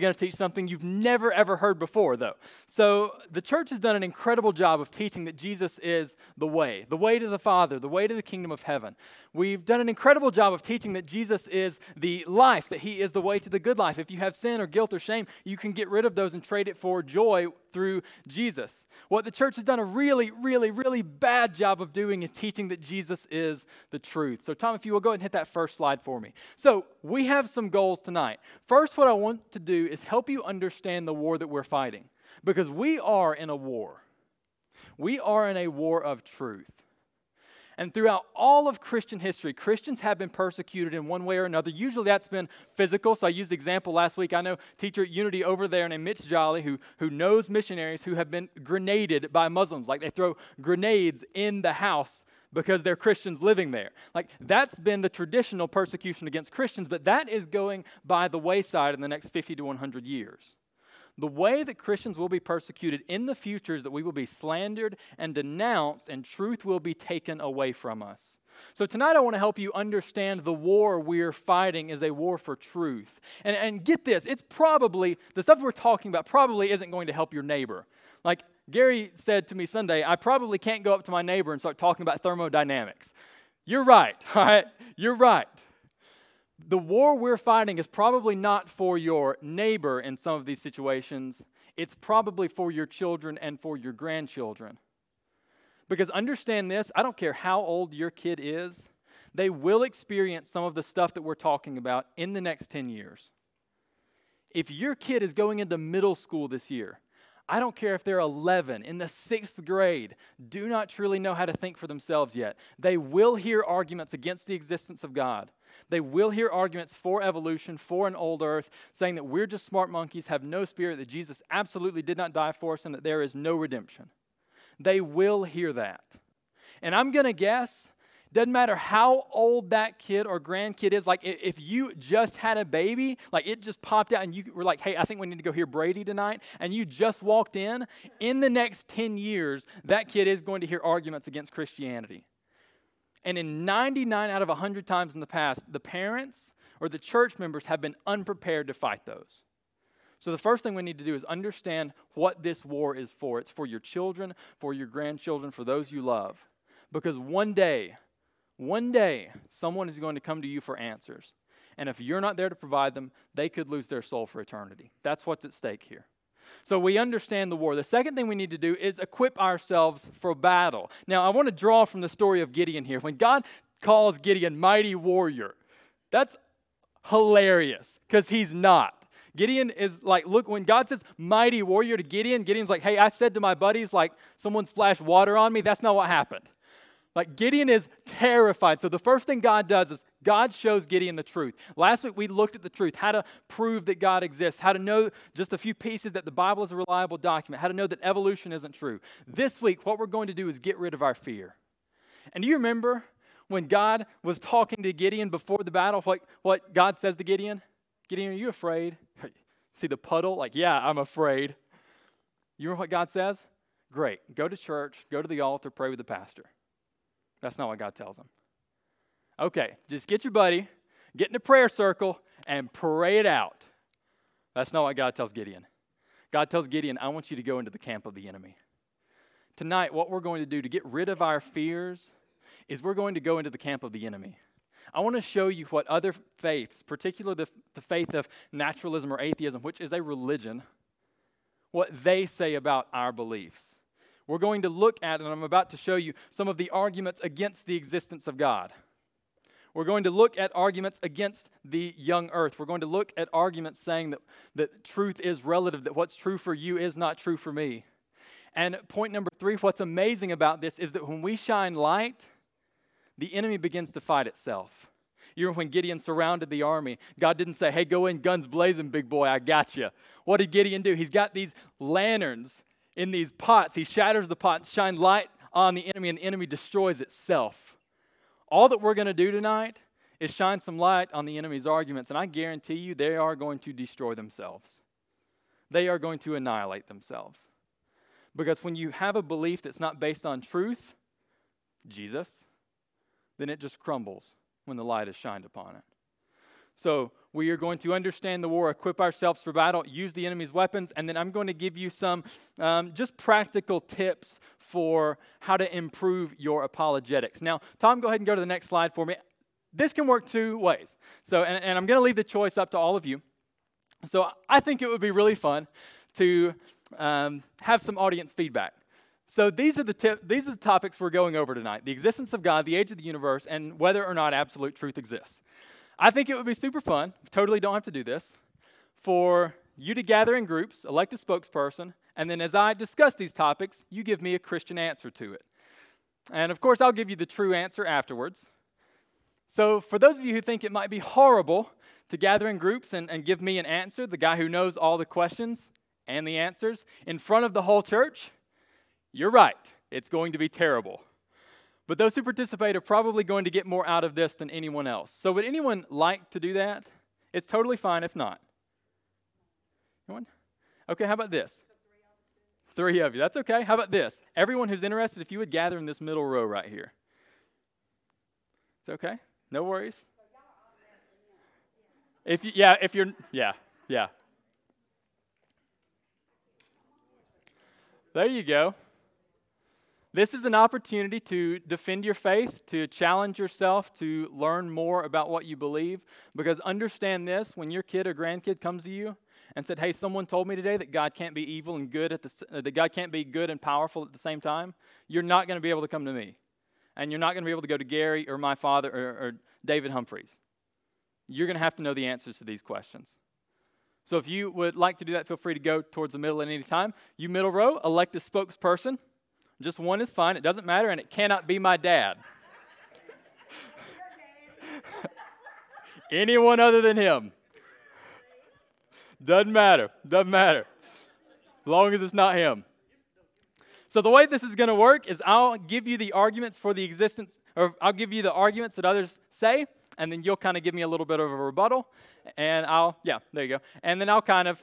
going to teach something you've never ever heard before, though. So, the church has done an incredible job of teaching that Jesus is the way, the way to the Father, the way to the kingdom of heaven. We've done an incredible job of teaching that Jesus is the life, that He is the way to the good life. If you have sin or guilt or shame, you can get rid of those and trade it for joy through Jesus. What the church has done a really, really, really bad job of doing is teaching that Jesus is the truth. So, Tom, if you will go ahead and hit that first slide for me. So, we have some goals tonight. First, what I want to do is help you understand the war that we're fighting because we are in a war. We are in a war of truth. And throughout all of Christian history, Christians have been persecuted in one way or another. Usually that's been physical. So I used the example last week. I know teacher at Unity over there named Mitch Jolly, who, who knows missionaries who have been grenaded by Muslims. Like they throw grenades in the house because they're Christians living there. Like that's been the traditional persecution against Christians, but that is going by the wayside in the next 50 to 100 years. The way that Christians will be persecuted in the future is that we will be slandered and denounced, and truth will be taken away from us. So, tonight I want to help you understand the war we're fighting is a war for truth. And, and get this, it's probably, the stuff we're talking about probably isn't going to help your neighbor. Like, Gary said to me Sunday, I probably can't go up to my neighbor and start talking about thermodynamics. You're right, all right? You're right. The war we're fighting is probably not for your neighbor in some of these situations, it's probably for your children and for your grandchildren. Because understand this I don't care how old your kid is, they will experience some of the stuff that we're talking about in the next 10 years. If your kid is going into middle school this year, I don't care if they're 11 in the sixth grade, do not truly know how to think for themselves yet. They will hear arguments against the existence of God. They will hear arguments for evolution, for an old earth, saying that we're just smart monkeys, have no spirit, that Jesus absolutely did not die for us, and that there is no redemption. They will hear that. And I'm going to guess doesn't matter how old that kid or grandkid is. Like, if you just had a baby, like it just popped out and you were like, hey, I think we need to go hear Brady tonight, and you just walked in, in the next 10 years, that kid is going to hear arguments against Christianity. And in 99 out of 100 times in the past, the parents or the church members have been unprepared to fight those. So, the first thing we need to do is understand what this war is for. It's for your children, for your grandchildren, for those you love. Because one day, one day, someone is going to come to you for answers. And if you're not there to provide them, they could lose their soul for eternity. That's what's at stake here. So we understand the war. The second thing we need to do is equip ourselves for battle. Now, I want to draw from the story of Gideon here. When God calls Gideon mighty warrior, that's hilarious because he's not. Gideon is like, look, when God says mighty warrior to Gideon, Gideon's like, hey, I said to my buddies, like, someone splashed water on me. That's not what happened. Like Gideon is terrified. So the first thing God does is God shows Gideon the truth. Last week we looked at the truth, how to prove that God exists, how to know just a few pieces that the Bible is a reliable document, how to know that evolution isn't true. This week, what we're going to do is get rid of our fear. And do you remember when God was talking to Gideon before the battle, what, what God says to Gideon? Gideon, are you afraid? See the puddle? Like, yeah, I'm afraid. You remember what God says? Great. Go to church, go to the altar, pray with the pastor. That's not what God tells them. Okay, just get your buddy, get in a prayer circle, and pray it out. That's not what God tells Gideon. God tells Gideon, I want you to go into the camp of the enemy. Tonight, what we're going to do to get rid of our fears is we're going to go into the camp of the enemy. I want to show you what other faiths, particularly the, the faith of naturalism or atheism, which is a religion, what they say about our beliefs. We're going to look at, and I'm about to show you some of the arguments against the existence of God. We're going to look at arguments against the young earth. We're going to look at arguments saying that, that truth is relative, that what's true for you is not true for me. And point number three what's amazing about this is that when we shine light, the enemy begins to fight itself. You know, when Gideon surrounded the army, God didn't say, Hey, go in, guns blazing, big boy, I got you. What did Gideon do? He's got these lanterns in these pots. He shatters the pots, shine light on the enemy, and the enemy destroys itself. All that we're going to do tonight is shine some light on the enemy's arguments, and I guarantee you they are going to destroy themselves. They are going to annihilate themselves. Because when you have a belief that's not based on truth, Jesus, then it just crumbles when the light is shined upon it. So, We are going to understand the war, equip ourselves for battle, use the enemy's weapons, and then I'm going to give you some um, just practical tips for how to improve your apologetics. Now, Tom, go ahead and go to the next slide for me. This can work two ways. So, and, and I'm going to leave the choice up to all of you. So, I think it would be really fun to um, have some audience feedback. So these are the tip, these are the topics we're going over tonight: the existence of God, the age of the universe, and whether or not absolute truth exists. I think it would be super fun. Totally don't have to do this. For you to gather in groups, elect a spokesperson, and then as I discuss these topics, you give me a Christian answer to it. And of course, I'll give you the true answer afterwards. So, for those of you who think it might be horrible to gather in groups and, and give me an answer, the guy who knows all the questions and the answers, in front of the whole church, you're right, it's going to be terrible. But those who participate are probably going to get more out of this than anyone else. So, would anyone like to do that? It's totally fine if not. Anyone? Okay, how about this? Three of you. That's okay. How about this? Everyone who's interested, if you would gather in this middle row right here. It's okay. No worries. If you, yeah, if you're, yeah, yeah. There you go. This is an opportunity to defend your faith, to challenge yourself, to learn more about what you believe. Because understand this when your kid or grandkid comes to you and said, Hey, someone told me today that God can't be evil and good at the, uh, that God can't be good and powerful at the same time, you're not going to be able to come to me. And you're not going to be able to go to Gary or my father or, or David Humphreys. You're going to have to know the answers to these questions. So if you would like to do that, feel free to go towards the middle at any time. You middle row, elect a spokesperson. Just one is fine. It doesn't matter, and it cannot be my dad. Anyone other than him. Doesn't matter. Doesn't matter. As long as it's not him. So the way this is going to work is I'll give you the arguments for the existence, or I'll give you the arguments that others say, and then you'll kind of give me a little bit of a rebuttal, and I'll, yeah, there you go. And then I'll kind of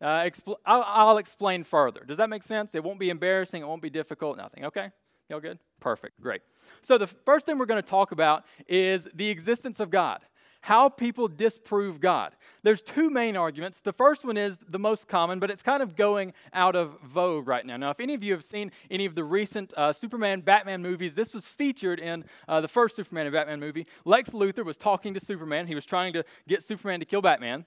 uh, expl- I'll, I'll, explain further. Does that make sense? It won't be embarrassing. It won't be difficult. Nothing. Okay? Y'all good? Perfect. Great. So, the first thing we're going to talk about is the existence of God. How people disprove God. There's two main arguments. The first one is the most common, but it's kind of going out of vogue right now. Now, if any of you have seen any of the recent uh, Superman Batman movies, this was featured in uh, the first Superman and Batman movie. Lex Luthor was talking to Superman. He was trying to get Superman to kill Batman.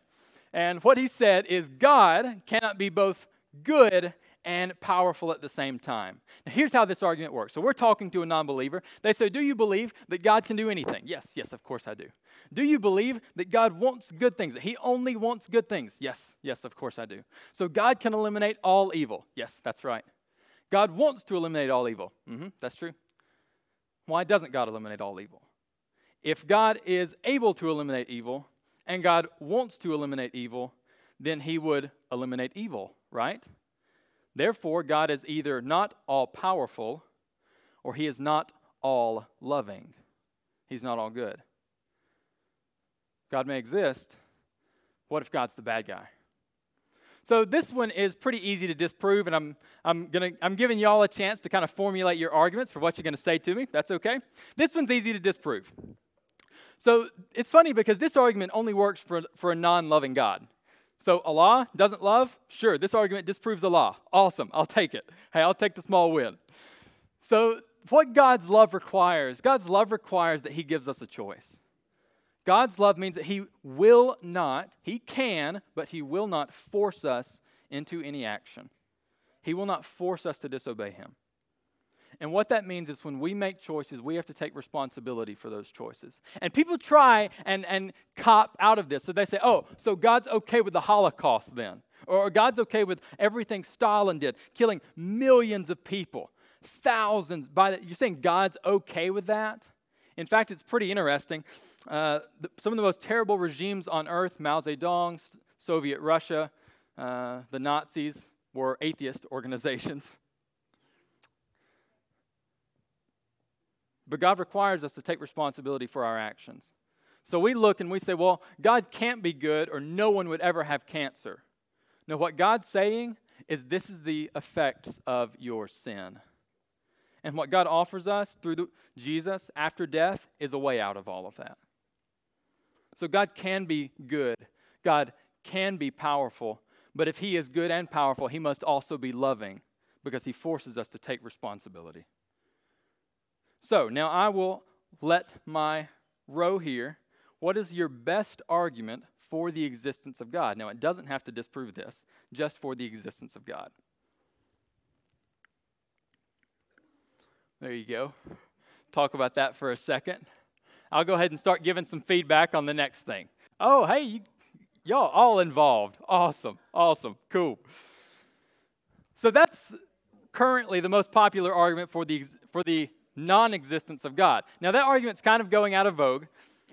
And what he said is God cannot be both good and powerful at the same time. Now, here's how this argument works. So, we're talking to a non believer. They say, Do you believe that God can do anything? Yes, yes, of course I do. Do you believe that God wants good things, that He only wants good things? Yes, yes, of course I do. So, God can eliminate all evil? Yes, that's right. God wants to eliminate all evil? Mm-hmm, that's true. Why doesn't God eliminate all evil? If God is able to eliminate evil, and God wants to eliminate evil, then he would eliminate evil, right? Therefore, God is either not all powerful or he is not all loving. He's not all good. God may exist. What if God's the bad guy? So this one is pretty easy to disprove, and I'm, I'm, gonna, I'm giving y'all a chance to kind of formulate your arguments for what you're going to say to me. That's okay. This one's easy to disprove. So it's funny because this argument only works for, for a non loving God. So Allah doesn't love? Sure, this argument disproves Allah. Awesome, I'll take it. Hey, I'll take the small win. So, what God's love requires, God's love requires that He gives us a choice. God's love means that He will not, He can, but He will not force us into any action. He will not force us to disobey Him. And what that means is when we make choices, we have to take responsibility for those choices. And people try and, and cop out of this. So they say, oh, so God's okay with the Holocaust then. Or God's okay with everything Stalin did, killing millions of people, thousands. By the, you're saying God's okay with that? In fact, it's pretty interesting. Uh, the, some of the most terrible regimes on earth, Mao Zedong, Soviet Russia, uh, the Nazis, were atheist organizations. But God requires us to take responsibility for our actions. So we look and we say, well, God can't be good or no one would ever have cancer. No, what God's saying is this is the effects of your sin. And what God offers us through the, Jesus after death is a way out of all of that. So God can be good, God can be powerful, but if He is good and powerful, He must also be loving because He forces us to take responsibility. So now I will let my row here. What is your best argument for the existence of God? Now, it doesn't have to disprove this, just for the existence of God. There you go. Talk about that for a second. I'll go ahead and start giving some feedback on the next thing. Oh, hey, you, y'all all involved. Awesome, awesome, cool. So that's currently the most popular argument for the, for the non existence of God. Now, that argument's kind of going out of vogue.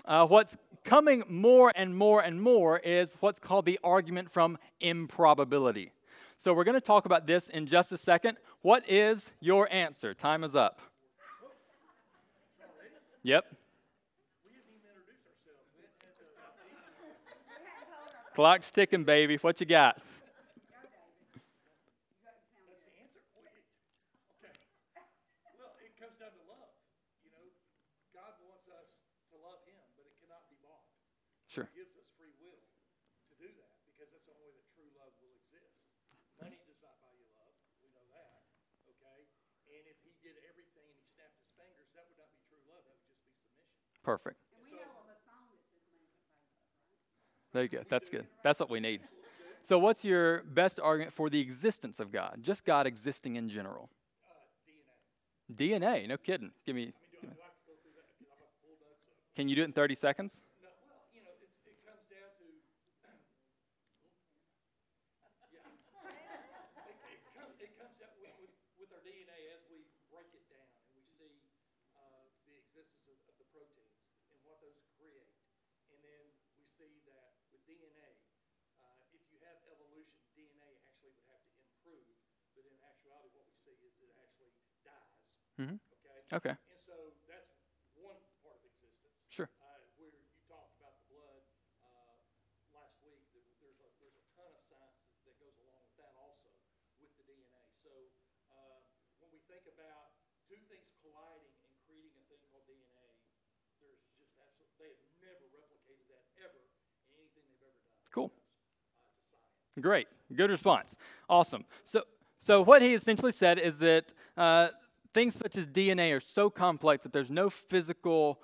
Uh, what's coming more and more and more is what's called the argument from improbability. So, we're going to talk about this in just a second. What is your answer? Time is up. Yep. Clock's ticking, baby. What you got? Sure. gives us free will to do that because that's the only way that true love will exist. Money does not buy you love. We know that. Okay? And if he did everything and he snapped his fingers, that would not be true love. That would just be submission. Perfect. There you go. That's good. That's what we need. So, what's your best argument for the existence of God? Just God existing in general. Uh, DNA. DNA. No kidding. Give me. Give me. Can you do it in 30 seconds? Mm-hmm. Okay. okay. And so that's one part of existence. Sure. Uh, where you talked about the blood uh, last week, there's a, there's a ton of science that, that, goes along with that also, with the DNA. So uh, when we think about two things colliding and creating a thing called DNA, there's just absolutely, they have never replicated that ever in anything they've ever done. Cool. Uh, Great. Good response. Awesome. So, so what he essentially said is that uh, things such as DNA are so complex that there's no physical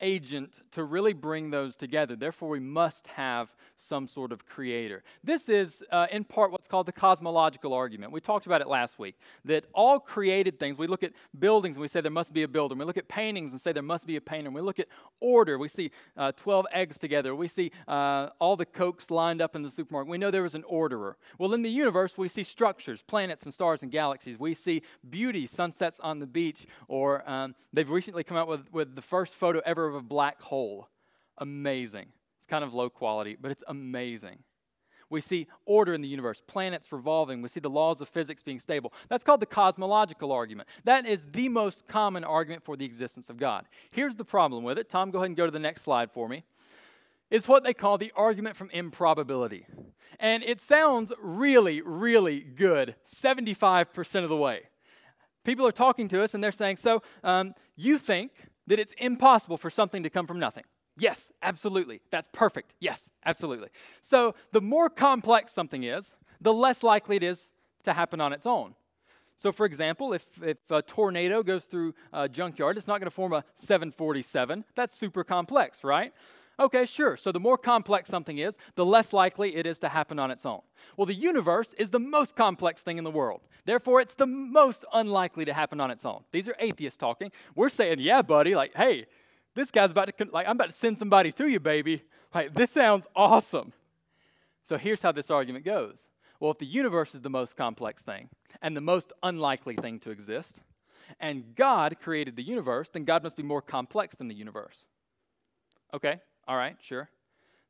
agent to really bring those together. Therefore, we must have some sort of creator. This is, uh, in part, what's called the cosmological argument. We talked about it last week that all created things, we look at buildings and we say there must be a builder. We look at paintings and say there must be a painter. we look at order, we see uh, 12 eggs together. We see uh, all the Cokes lined up in the supermarket. We know there was an orderer. Well, in the universe, we see structures, planets and stars and galaxies. We see beauty, sunsets on the beach, or um, they've recently come out with, with the first photo ever of a black hole. Amazing. It's kind of low quality, but it's amazing. We see order in the universe, planets revolving. We see the laws of physics being stable. That's called the cosmological argument. That is the most common argument for the existence of God. Here's the problem with it. Tom, go ahead and go to the next slide for me. It's what they call the argument from improbability. And it sounds really, really good 75% of the way. People are talking to us and they're saying, So, um, you think that it's impossible for something to come from nothing. Yes, absolutely. That's perfect. Yes, absolutely. So the more complex something is, the less likely it is to happen on its own. So, for example, if, if a tornado goes through a junkyard, it's not going to form a 747. That's super complex, right? Okay, sure. So the more complex something is, the less likely it is to happen on its own. Well, the universe is the most complex thing in the world. Therefore, it's the most unlikely to happen on its own. These are atheists talking. We're saying, yeah, buddy, like, hey, this guy's about to, like, I'm about to send somebody to you, baby. Like, this sounds awesome. So here's how this argument goes. Well, if the universe is the most complex thing and the most unlikely thing to exist, and God created the universe, then God must be more complex than the universe. Okay, all right, sure.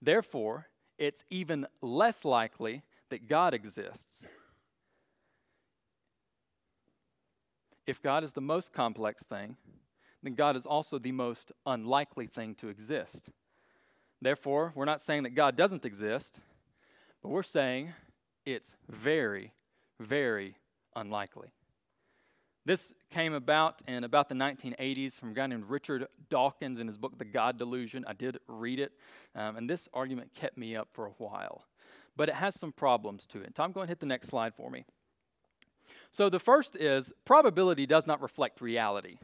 Therefore, it's even less likely that God exists. If God is the most complex thing, then God is also the most unlikely thing to exist. Therefore, we're not saying that God doesn't exist, but we're saying it's very, very unlikely. This came about in about the 1980s from a guy named Richard Dawkins in his book, The God Delusion. I did read it, um, and this argument kept me up for a while. But it has some problems to it. Tom, go and hit the next slide for me. So the first is probability does not reflect reality.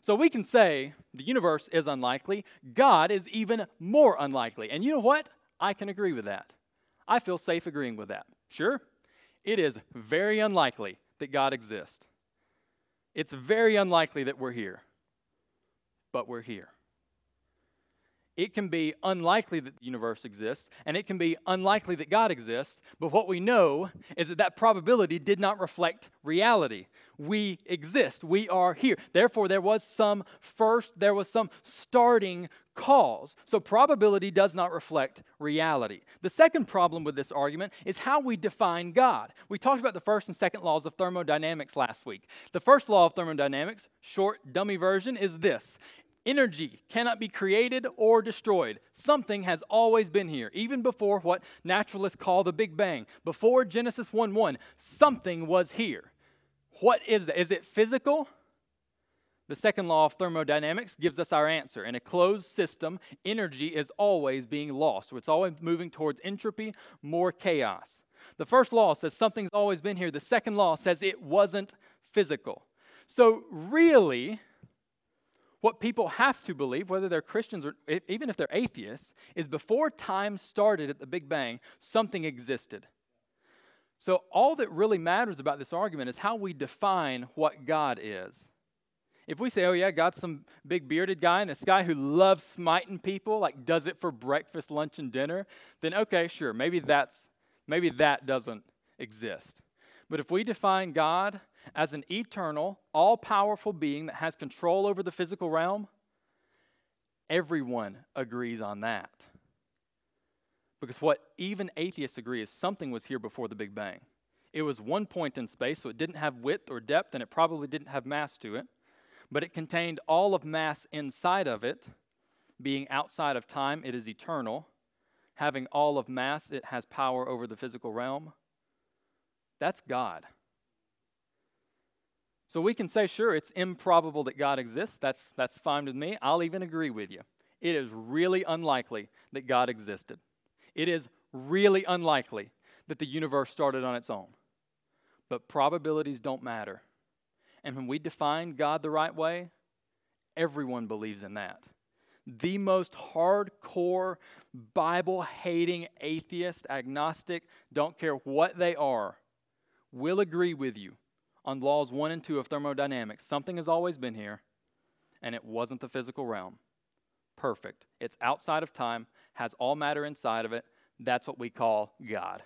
So we can say the universe is unlikely, God is even more unlikely. And you know what? I can agree with that. I feel safe agreeing with that. Sure, it is very unlikely that God exists. It's very unlikely that we're here, but we're here. It can be unlikely that the universe exists, and it can be unlikely that God exists, but what we know is that that probability did not reflect reality. We exist, we are here. Therefore, there was some first, there was some starting cause. So, probability does not reflect reality. The second problem with this argument is how we define God. We talked about the first and second laws of thermodynamics last week. The first law of thermodynamics, short, dummy version, is this Energy cannot be created or destroyed. Something has always been here, even before what naturalists call the Big Bang. Before Genesis 1 1, something was here. What is that? Is it physical? The second law of thermodynamics gives us our answer. In a closed system, energy is always being lost. It's always moving towards entropy, more chaos. The first law says something's always been here. The second law says it wasn't physical. So, really, what people have to believe, whether they're Christians or even if they're atheists, is before time started at the Big Bang, something existed. So, all that really matters about this argument is how we define what God is. If we say, oh, yeah, God's some big bearded guy and this guy who loves smiting people, like does it for breakfast, lunch, and dinner, then okay, sure, maybe that's maybe that doesn't exist. But if we define God as an eternal, all powerful being that has control over the physical realm, everyone agrees on that. Because what even atheists agree is something was here before the Big Bang. It was one point in space, so it didn't have width or depth, and it probably didn't have mass to it. But it contained all of mass inside of it. Being outside of time, it is eternal. Having all of mass, it has power over the physical realm. That's God. So we can say, sure, it's improbable that God exists. That's, that's fine with me. I'll even agree with you. It is really unlikely that God existed. It is really unlikely that the universe started on its own. But probabilities don't matter. And when we define God the right way, everyone believes in that. The most hardcore, Bible hating atheist, agnostic, don't care what they are, will agree with you on laws one and two of thermodynamics. Something has always been here, and it wasn't the physical realm. Perfect. It's outside of time, has all matter inside of it. That's what we call God.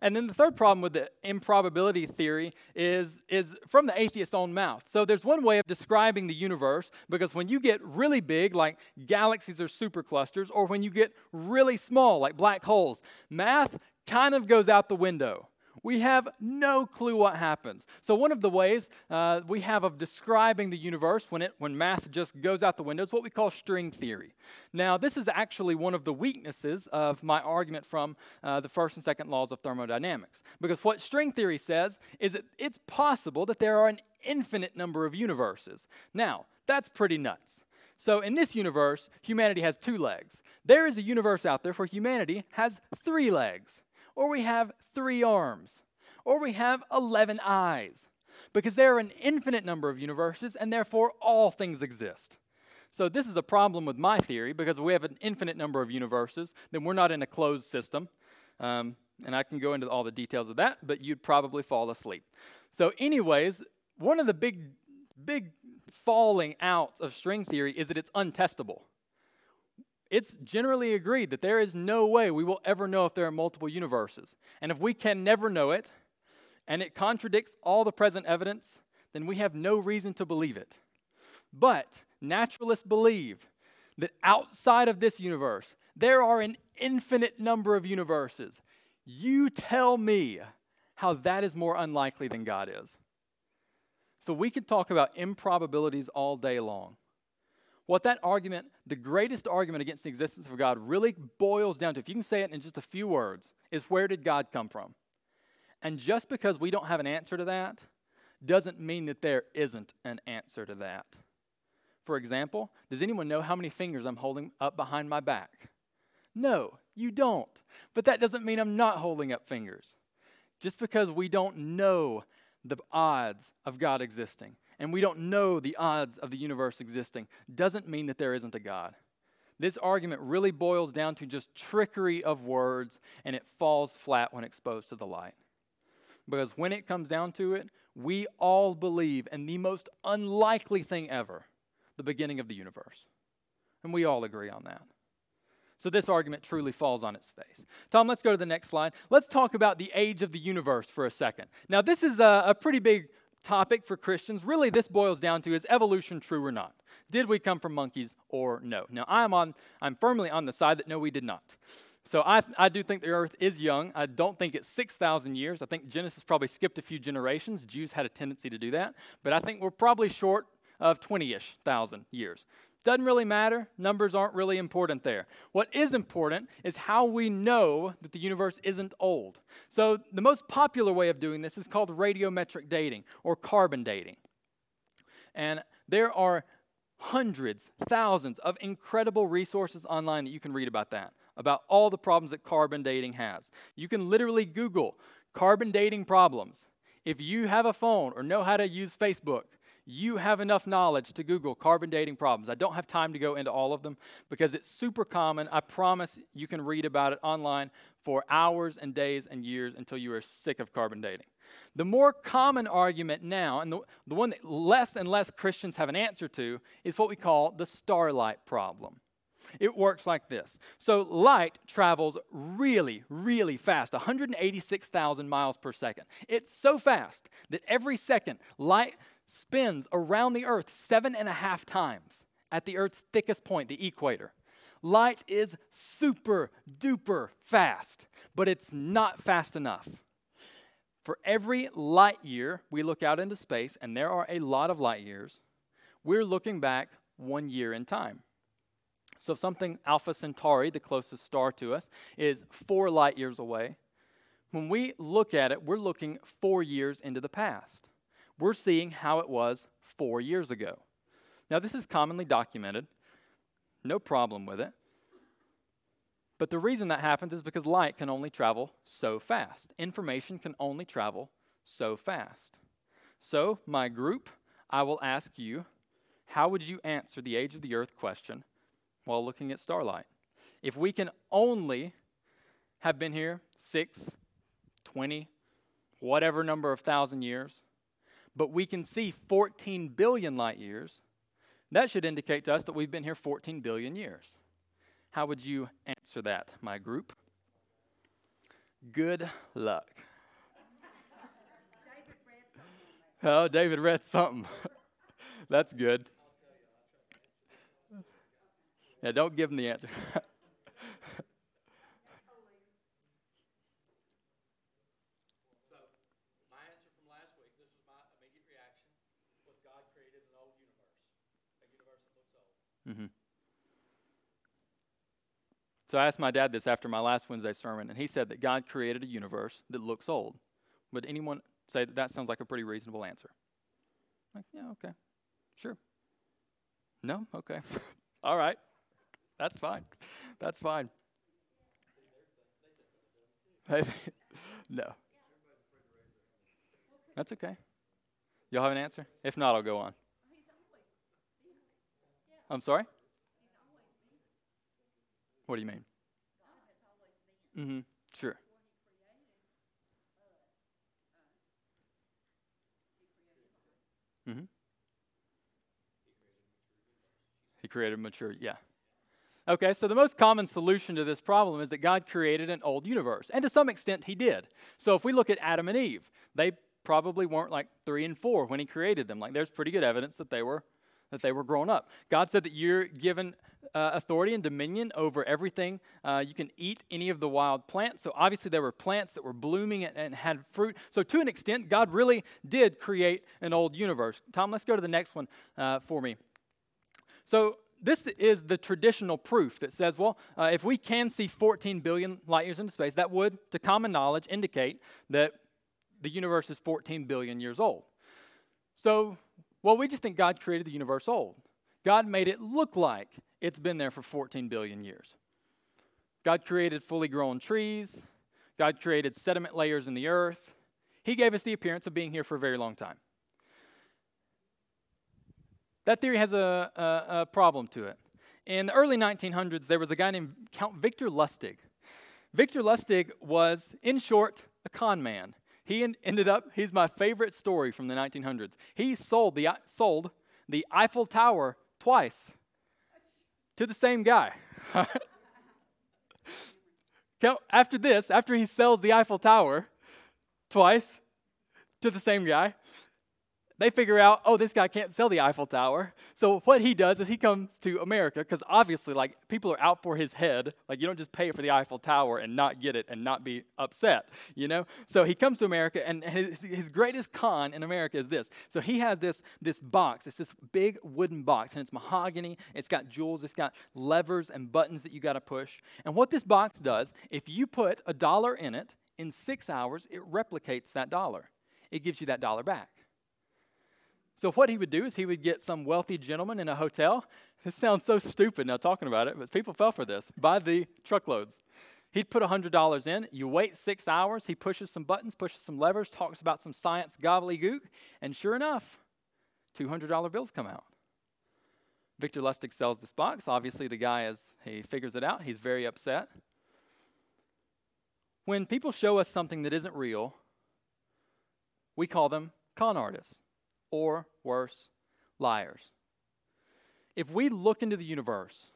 And then the third problem with the improbability theory is, is from the atheist's own mouth. So there's one way of describing the universe because when you get really big, like galaxies or superclusters, or when you get really small, like black holes, math kind of goes out the window. We have no clue what happens. So, one of the ways uh, we have of describing the universe when, it, when math just goes out the window is what we call string theory. Now, this is actually one of the weaknesses of my argument from uh, the first and second laws of thermodynamics. Because what string theory says is that it's possible that there are an infinite number of universes. Now, that's pretty nuts. So, in this universe, humanity has two legs. There is a universe out there where humanity has three legs or we have three arms, or we have 11 eyes, because there are an infinite number of universes, and therefore all things exist. So, this is a problem with my theory because if we have an infinite number of universes, then we're not in a closed system. Um, and I can go into all the details of that, but you'd probably fall asleep. So, anyways, one of the big, big falling out of string theory is that it's untestable it's generally agreed that there is no way we will ever know if there are multiple universes. And if we can never know it, and it contradicts all the present evidence, then we have no reason to believe it. But naturalists believe that outside of this universe, there are an infinite number of universes. You tell me how that is more unlikely than God is. So we could talk about improbabilities all day long. What that argument, the greatest argument against the existence of God, really boils down to, if you can say it in just a few words, is where did God come from? And just because we don't have an answer to that doesn't mean that there isn't an answer to that. For example, does anyone know how many fingers I'm holding up behind my back? No, you don't. But that doesn't mean I'm not holding up fingers. Just because we don't know the odds of God existing and we don't know the odds of the universe existing doesn't mean that there isn't a God. This argument really boils down to just trickery of words and it falls flat when exposed to the light. Because when it comes down to it, we all believe in the most unlikely thing ever the beginning of the universe. And we all agree on that. So this argument truly falls on its face. Tom, let's go to the next slide. Let's talk about the age of the universe for a second. Now, this is a, a pretty big topic for Christians. Really, this boils down to is evolution true or not? Did we come from monkeys or no? Now, I'm on I'm firmly on the side that no, we did not. So I, I do think the earth is young. I don't think it's 6,000 years. I think Genesis probably skipped a few generations. Jews had a tendency to do that. But I think we're probably short of 20 ish thousand years. Doesn't really matter. Numbers aren't really important there. What is important is how we know that the universe isn't old. So, the most popular way of doing this is called radiometric dating or carbon dating. And there are hundreds, thousands of incredible resources online that you can read about that, about all the problems that carbon dating has. You can literally Google carbon dating problems. If you have a phone or know how to use Facebook, you have enough knowledge to Google carbon dating problems. I don't have time to go into all of them because it's super common. I promise you can read about it online for hours and days and years until you are sick of carbon dating. The more common argument now, and the, the one that less and less Christians have an answer to, is what we call the starlight problem. It works like this. So, light travels really, really fast 186,000 miles per second. It's so fast that every second, light spins around the earth seven and a half times at the earth's thickest point, the equator. Light is super duper fast, but it's not fast enough. For every light year we look out into space, and there are a lot of light years, we're looking back one year in time. So if something Alpha Centauri, the closest star to us, is four light years away, when we look at it, we're looking four years into the past we're seeing how it was four years ago. Now, this is commonly documented, no problem with it. But the reason that happens is because light can only travel so fast. Information can only travel so fast. So, my group, I will ask you, how would you answer the age of the earth question while looking at starlight? If we can only have been here six, 20, whatever number of thousand years, but we can see 14 billion light years, that should indicate to us that we've been here 14 billion years. How would you answer that, my group? Good luck. oh, David read something. That's good. Yeah, don't give him the answer. Mm-hmm. So I asked my dad this after my last Wednesday sermon, and he said that God created a universe that looks old. Would anyone say that that sounds like a pretty reasonable answer? Like, yeah, okay, sure. No, okay, all right, that's fine, that's fine. no, that's okay. Y'all have an answer? If not, I'll go on. I'm sorry? What do you mean? Mm-hmm. Sure. Mm-hmm. He created mature, yeah. Okay, so the most common solution to this problem is that God created an old universe. And to some extent, He did. So if we look at Adam and Eve, they probably weren't like three and four when He created them. Like there's pretty good evidence that they were that they were grown up. God said that you're given uh, authority and dominion over everything. Uh, you can eat any of the wild plants. So obviously, there were plants that were blooming and, and, had fruit. So, to an extent, God really did create an old universe. Tom, let's go to the next one uh, for me. So, this is the traditional proof that says, well, uh, if we can see 14 billion light years into space, that would, to common knowledge, indicate that the universe is 14 billion years old. So, well, we just think God created the universe old. God made it look like it's been there for 14 billion years. God created fully grown trees. God created sediment layers in the earth. He gave us the appearance of being here for a very long time. That theory has a, a, a problem to it. In the early 1900s, there was a guy named Count Victor Lustig. Victor Lustig was, in short, a con man. He ended up, he's my favorite story from the 1900s. He sold the, sold the Eiffel Tower twice to the same guy. after this, after he sells the Eiffel Tower twice to the same guy, they figure out, oh, this guy can't sell the Eiffel Tower. So what he does is he comes to America because obviously, like, people are out for his head. Like, you don't just pay for the Eiffel Tower and not get it and not be upset, you know? So he comes to America, and his, his greatest con in America is this. So he has this, this box. It's this big wooden box, and it's mahogany. It's got jewels. It's got levers and buttons that you got to push. And what this box does, if you put a dollar in it, in six hours, it replicates that dollar. It gives you that dollar back. So, what he would do is he would get some wealthy gentleman in a hotel. This sounds so stupid now talking about it, but people fell for this by the truckloads. He'd put $100 in. You wait six hours. He pushes some buttons, pushes some levers, talks about some science gobbledygook, and sure enough, $200 bills come out. Victor Lustig sells this box. Obviously, the guy is, he figures it out. He's very upset. When people show us something that isn't real, we call them con artists or worse, liars. If we look into the universe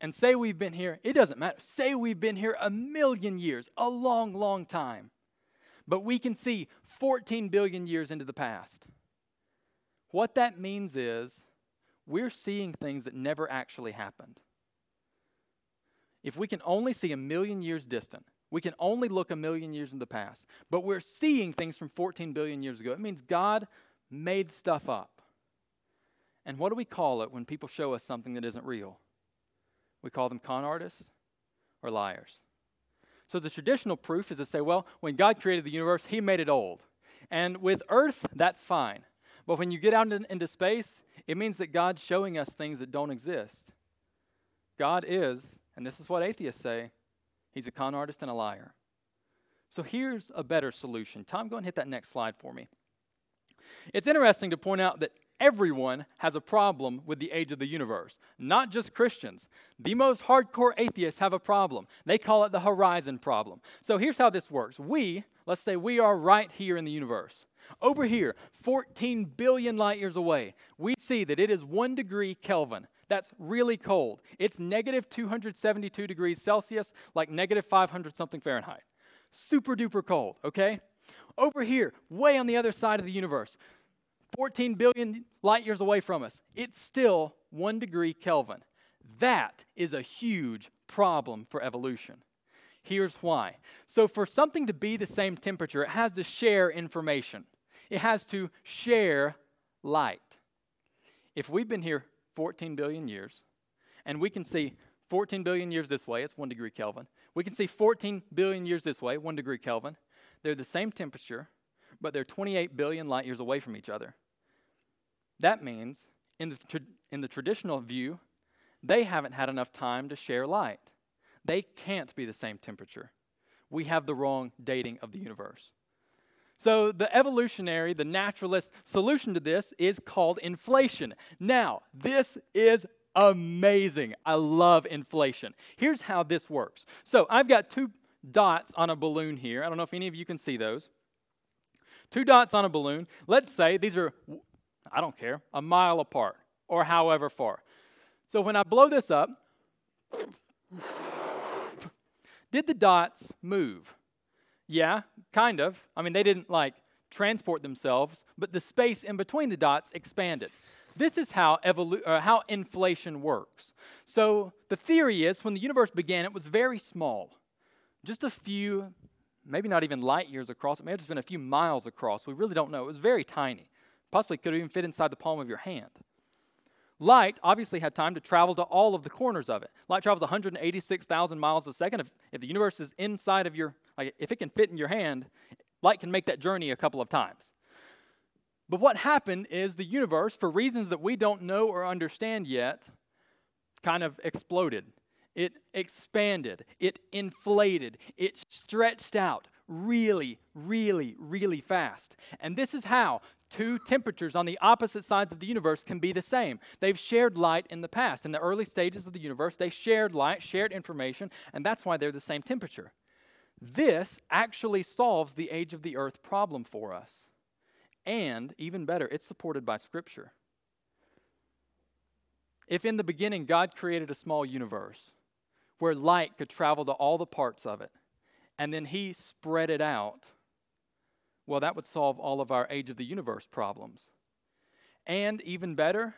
and say we've been here, it doesn't matter. Say we've been here a million years, a long, long time, but we can see 14 billion years into the past. What that means is we're seeing things that never actually happened. If we can only see a million years distant, we can only look a million years in the past, but we're seeing things from 14 billion years ago. It means God made stuff up. And what do we call it when people show us something that isn't real? We call them con artists or liars. So the traditional proof is to say, well, when God created the universe, He made it old. And with Earth, that's fine. But when you get out into space, it means that God's showing us things that don't exist. God is, and this is what atheists say, He's a con artist and a liar. So here's a better solution. Tom, go and hit that next slide for me. It's interesting to point out that everyone has a problem with the age of the universe, not just Christians. The most hardcore atheists have a problem. They call it the horizon problem. So here's how this works we, let's say we are right here in the universe. Over here, 14 billion light years away, we see that it is one degree Kelvin. That's really cold. It's negative 272 degrees Celsius, like negative 500 something Fahrenheit. Super duper cold, okay? Over here, way on the other side of the universe, 14 billion light years away from us, it's still one degree Kelvin. That is a huge problem for evolution. Here's why. So, for something to be the same temperature, it has to share information, it has to share light. If we've been here 14 billion years, and we can see 14 billion years this way, it's one degree Kelvin. We can see 14 billion years this way, one degree Kelvin. They're the same temperature, but they're 28 billion light years away from each other. That means, in the, tra- in the traditional view, they haven't had enough time to share light. They can't be the same temperature. We have the wrong dating of the universe. So, the evolutionary, the naturalist solution to this is called inflation. Now, this is amazing. I love inflation. Here's how this works. So, I've got two dots on a balloon here. I don't know if any of you can see those. Two dots on a balloon. Let's say these are, I don't care, a mile apart or however far. So when I blow this up, did the dots move? Yeah, kind of. I mean, they didn't like transport themselves, but the space in between the dots expanded. This is how, evolu- uh, how inflation works. So the theory is when the universe began, it was very small just a few, maybe not even light years across. It may have just been a few miles across. We really don't know. It was very tiny. Possibly could have even fit inside the palm of your hand. Light obviously had time to travel to all of the corners of it. Light travels 186,000 miles a second. If, if the universe is inside of your, like if it can fit in your hand, light can make that journey a couple of times. But what happened is the universe, for reasons that we don't know or understand yet, kind of exploded. It expanded, it inflated, it stretched out really, really, really fast. And this is how two temperatures on the opposite sides of the universe can be the same. They've shared light in the past. In the early stages of the universe, they shared light, shared information, and that's why they're the same temperature. This actually solves the age of the earth problem for us. And even better, it's supported by Scripture. If in the beginning God created a small universe where light could travel to all the parts of it, and then He spread it out, well, that would solve all of our age of the universe problems. And even better,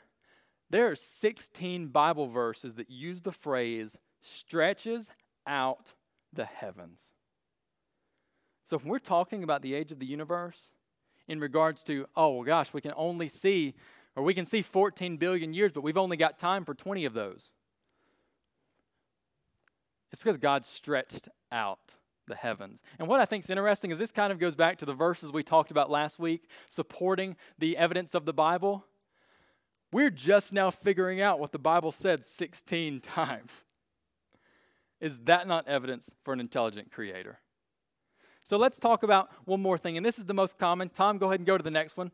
there are 16 Bible verses that use the phrase stretches out the heavens. So if we're talking about the age of the universe in regards to, oh gosh, we can only see, or we can see 14 billion years, but we've only got time for 20 of those. It's because God stretched out the heavens. And what I think is interesting is this kind of goes back to the verses we talked about last week, supporting the evidence of the Bible. We're just now figuring out what the Bible said 16 times. Is that not evidence for an intelligent creator? So let's talk about one more thing, and this is the most common. Tom, go ahead and go to the next one.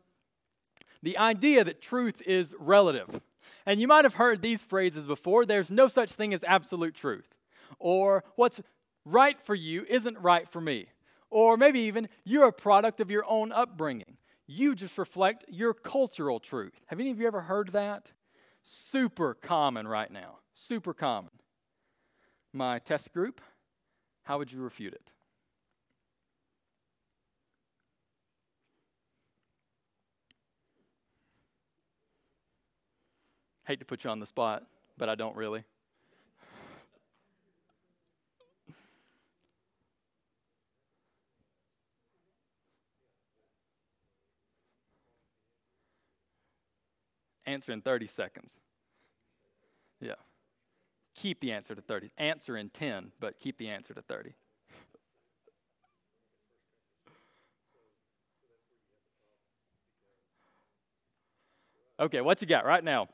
The idea that truth is relative. And you might have heard these phrases before there's no such thing as absolute truth. Or what's right for you isn't right for me. Or maybe even you're a product of your own upbringing. You just reflect your cultural truth. Have any of you ever heard that? Super common right now. Super common. My test group, how would you refute it? Hate to put you on the spot, but I don't really. Answer in 30 seconds. Yeah. Keep the answer to 30. Answer in 10, but keep the answer to 30. Okay, what you got right now?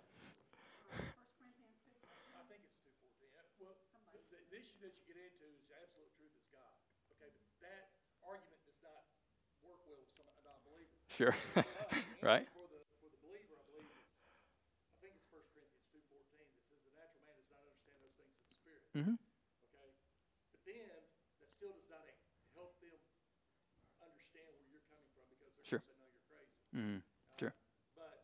Sure. right? For the, for the believer, I believe it's, I think it's 1 Corinthians 2.14 that says the natural man does not understand those things in the spirit. Mm-hmm. Okay? But then, that still does not help them understand where you're coming from because they're Sure. going to know you're crazy. Mm, sure. But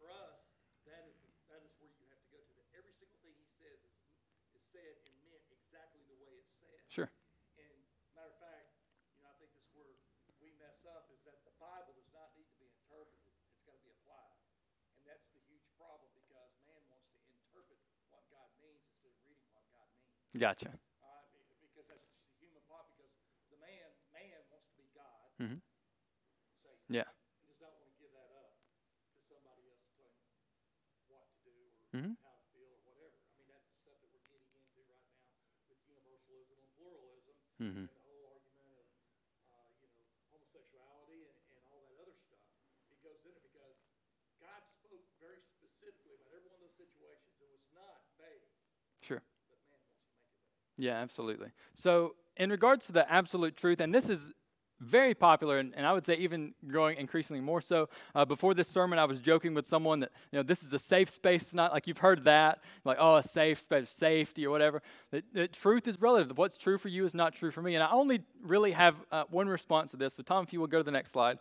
for us, that is that is where you have to go to. That every single thing he says is is said and meant exactly the way it's said. Sure. And matter of fact, you know, I think this is where we mess up is that the Bible does not need to be interpreted; it's got to be applied, and that's the huge problem because man wants to interpret what God means instead of reading what God means. Gotcha. Uh, because that's the human part. Because the man, man wants to be God. Mhm. Satan. Yeah. He does not want to give that up to somebody else to tell him what to do or Mhm. how to feel or whatever. I mean, that's the stuff that we're getting into right now with universalism and pluralism Mm-hmm. and the whole argument of, uh, you know, homosexuality and, and all that other stuff. It goes in it because God spoke very specifically about every one of those situations. It was not vague, Sure. but man wants to make it vague. Yeah, absolutely. So, in regards to the absolute truth, and this is very popular, and, and I would say even growing increasingly more so. Uh, before this sermon, I was joking with someone that you know this is a safe space tonight. Like you've heard that, like oh, a safe space, safety or whatever. That, that truth is relative. What's true for you is not true for me. And I only really have uh, one response to this. So, Tom, if you will go to the next slide.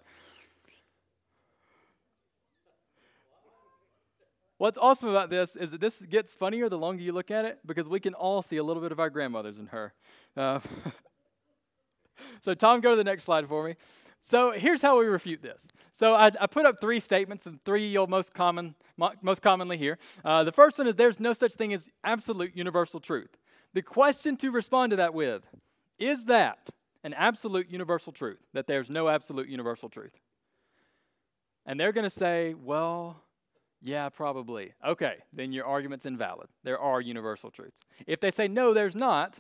What's awesome about this is that this gets funnier the longer you look at it because we can all see a little bit of our grandmothers in her. Uh, so, Tom, go to the next slide for me. So, here's how we refute this. So, I, I put up three statements, and three you'll most common, most commonly hear. Uh, the first one is there's no such thing as absolute universal truth. The question to respond to that with is that an absolute universal truth? That there's no absolute universal truth? And they're going to say, well, yeah, probably. Okay, then your argument's invalid. There are universal truths. If they say no, there's not,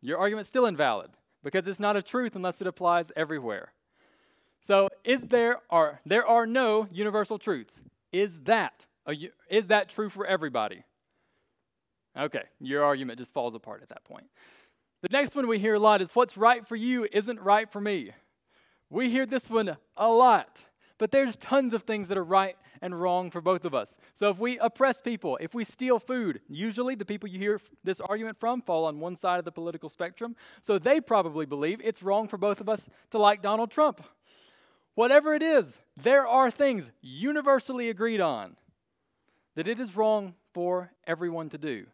your argument's still invalid because it's not a truth unless it applies everywhere. So, is there are there are no universal truths? Is that a, is that true for everybody? Okay, your argument just falls apart at that point. The next one we hear a lot is what's right for you isn't right for me. We hear this one a lot, but there's tons of things that are right and wrong for both of us. So if we oppress people, if we steal food, usually the people you hear this argument from fall on one side of the political spectrum. So they probably believe it's wrong for both of us to like Donald Trump. Whatever it is, there are things universally agreed on that it is wrong for everyone to do.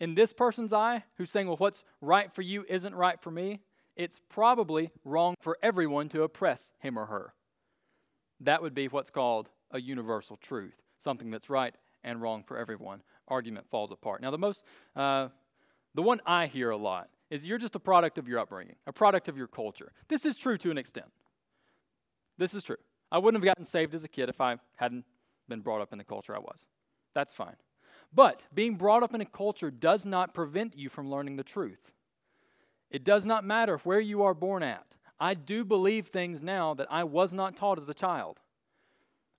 In this person's eye, who's saying, well, what's right for you isn't right for me, it's probably wrong for everyone to oppress him or her. That would be what's called a universal truth, something that's right and wrong for everyone. Argument falls apart. Now, the most, uh, the one I hear a lot is you're just a product of your upbringing, a product of your culture. This is true to an extent. This is true. I wouldn't have gotten saved as a kid if I hadn't been brought up in the culture I was. That's fine. But being brought up in a culture does not prevent you from learning the truth. It does not matter where you are born at. I do believe things now that I was not taught as a child.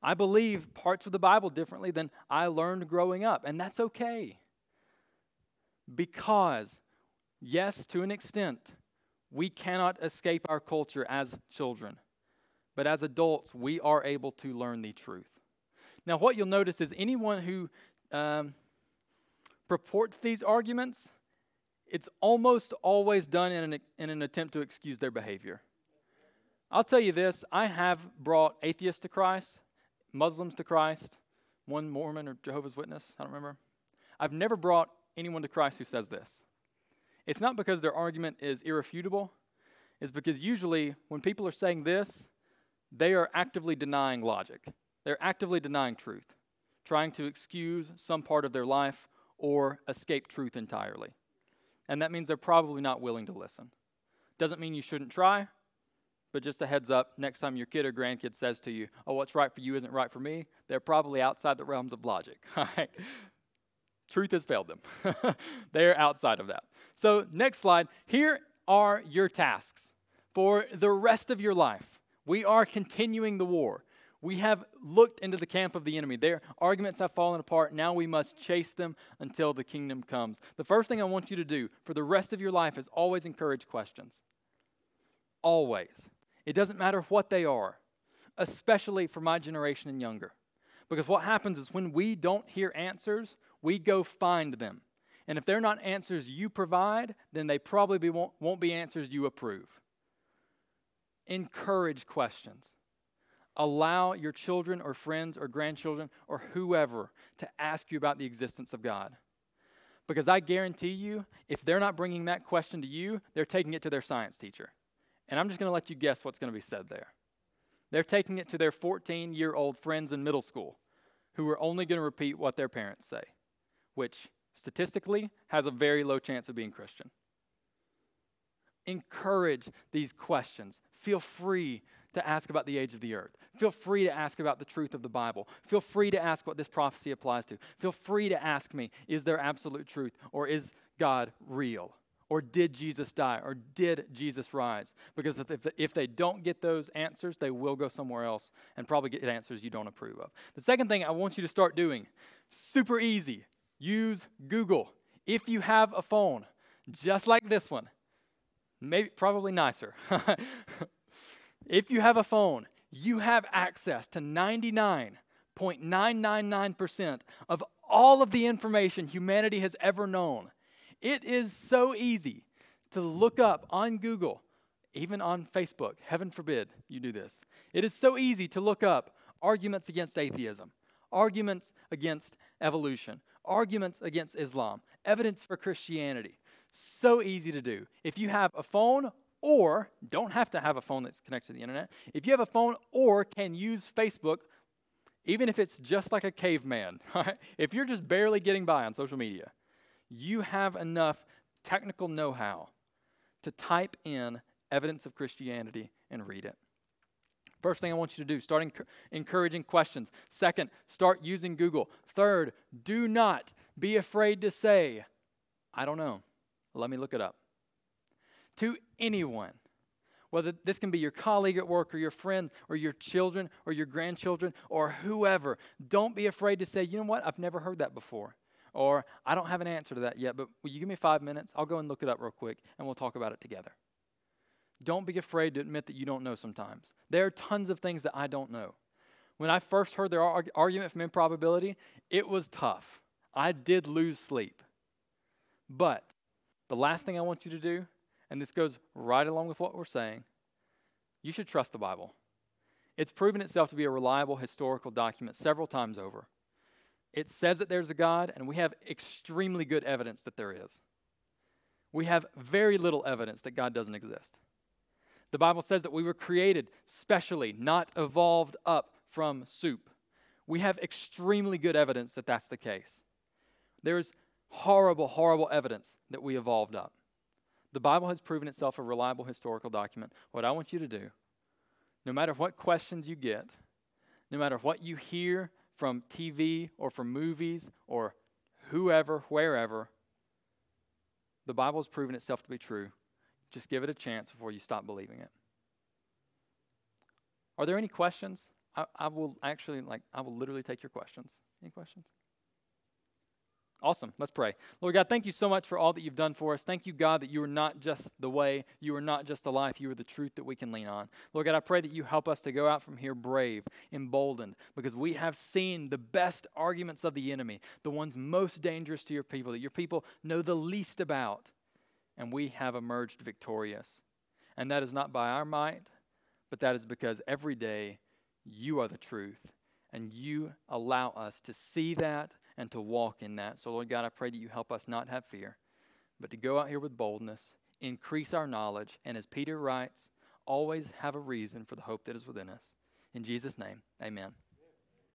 I believe parts of the Bible differently than I learned growing up, and that's okay. Because, yes, to an extent, we cannot escape our culture as children. But as adults, we are able to learn the truth. Now, what you'll notice is anyone who um, purports these arguments, it's almost always done in an, in an attempt to excuse their behavior. I'll tell you this I have brought atheists to Christ, Muslims to Christ, one Mormon or Jehovah's Witness, I don't remember. I've never brought anyone to Christ who says this. It's not because their argument is irrefutable, it's because usually when people are saying this, they are actively denying logic. They're actively denying truth, trying to excuse some part of their life or escape truth entirely. And that means they're probably not willing to listen. Doesn't mean you shouldn't try, but just a heads up next time your kid or grandkid says to you, Oh, what's right for you isn't right for me, they're probably outside the realms of logic. All right? Truth has failed them. they're outside of that. So, next slide. Here are your tasks for the rest of your life. We are continuing the war. We have looked into the camp of the enemy. Their arguments have fallen apart. Now we must chase them until the kingdom comes. The first thing I want you to do for the rest of your life is always encourage questions. Always. It doesn't matter what they are, especially for my generation and younger. Because what happens is when we don't hear answers, we go find them. And if they're not answers you provide, then they probably be, won't, won't be answers you approve encourage questions. Allow your children or friends or grandchildren or whoever to ask you about the existence of God. Because I guarantee you, if they're not bringing that question to you, they're taking it to their science teacher. And I'm just going to let you guess what's going to be said there. They're taking it to their 14 year old friends in middle school who are only going to repeat what their parents say, which statistically has a very low chance of being Christian encourage these questions. Feel free to ask about the age of the earth. Feel free to ask about the truth of the Bible. Feel free to ask what this prophecy applies to. Feel free to ask me is there absolute truth or is God real? Or did Jesus die? Or did Jesus rise? Because if, they don't get those answers, they will go somewhere else and probably get answers you don't approve of. The second thing I want you to start doing, super easy, use Google. If you have a phone, just like this one, maybe probably nicer. if you have a phone, you have access to 99.999% of all of the information humanity has ever known. It is so easy to look up on Google, even on Facebook. Heaven forbid you do this. It is so easy to look up arguments against atheism, arguments against evolution, arguments against Islam, evidence for Christianity. So easy to do. If you have a phone or don't have to have a phone that's connected to the internet, if you have a phone or can use Facebook, even if it's just like a caveman, if you're just barely getting by on social media, you have enough technical know how to type in evidence of Christianity and read it. First thing I want you to do, start enc- encouraging questions. Second, start using Google. Third, do not be afraid to say, I don't know. Let me look it up. To anyone, whether this can be your colleague at work or your friend or your children or your grandchildren or whoever. Don't be afraid to say, you know what, I've never heard that before. Or I don't have an answer to that yet, but will you give me five minutes? I'll go and look it up real quick and we'll talk about it together. Don't be afraid to admit that you don't know sometimes. There are tons of things that I don't know. When I first heard their argument from improbability, it was tough. I did lose sleep. But the last thing I want you to do, and this goes right along with what we're saying, you should trust the Bible. It's proven itself to be a reliable historical document several times over. It says that there's a God, and we have extremely good evidence that there is. We have very little evidence that God doesn't exist. The Bible says that we were created specially, not evolved up from soup. We have extremely good evidence that that's the case. There is horrible, horrible evidence that we evolved up. The Bible has proven itself a reliable historical document. What I want you to do, no matter what questions you get, no matter what you hear from TV or from movies or whoever, wherever, the Bible has proven itself to be true. Just give it a chance before you stop believing it. Are there any questions? I, I will actually, like, I will literally take your questions. Any questions? Awesome. Let's pray. Lord God, thank you so much for all that you've done for us. Thank you, God, that you are not just the way, you are not just the life, you are the truth that we can lean on. Lord God, I pray that you help us to go out from here brave, emboldened, because we have seen the best arguments of the enemy, the ones most dangerous to your people, that your people know the least about, and we have emerged victorious. And that is not by our might, but that is because every day you are the truth, and you allow us to see that and to walk in that. So, Lord God, I pray that you help us not have fear, but to go out here with boldness, increase our knowledge, and as Peter writes, always have a reason for the hope that is within us. In Jesus' name, amen.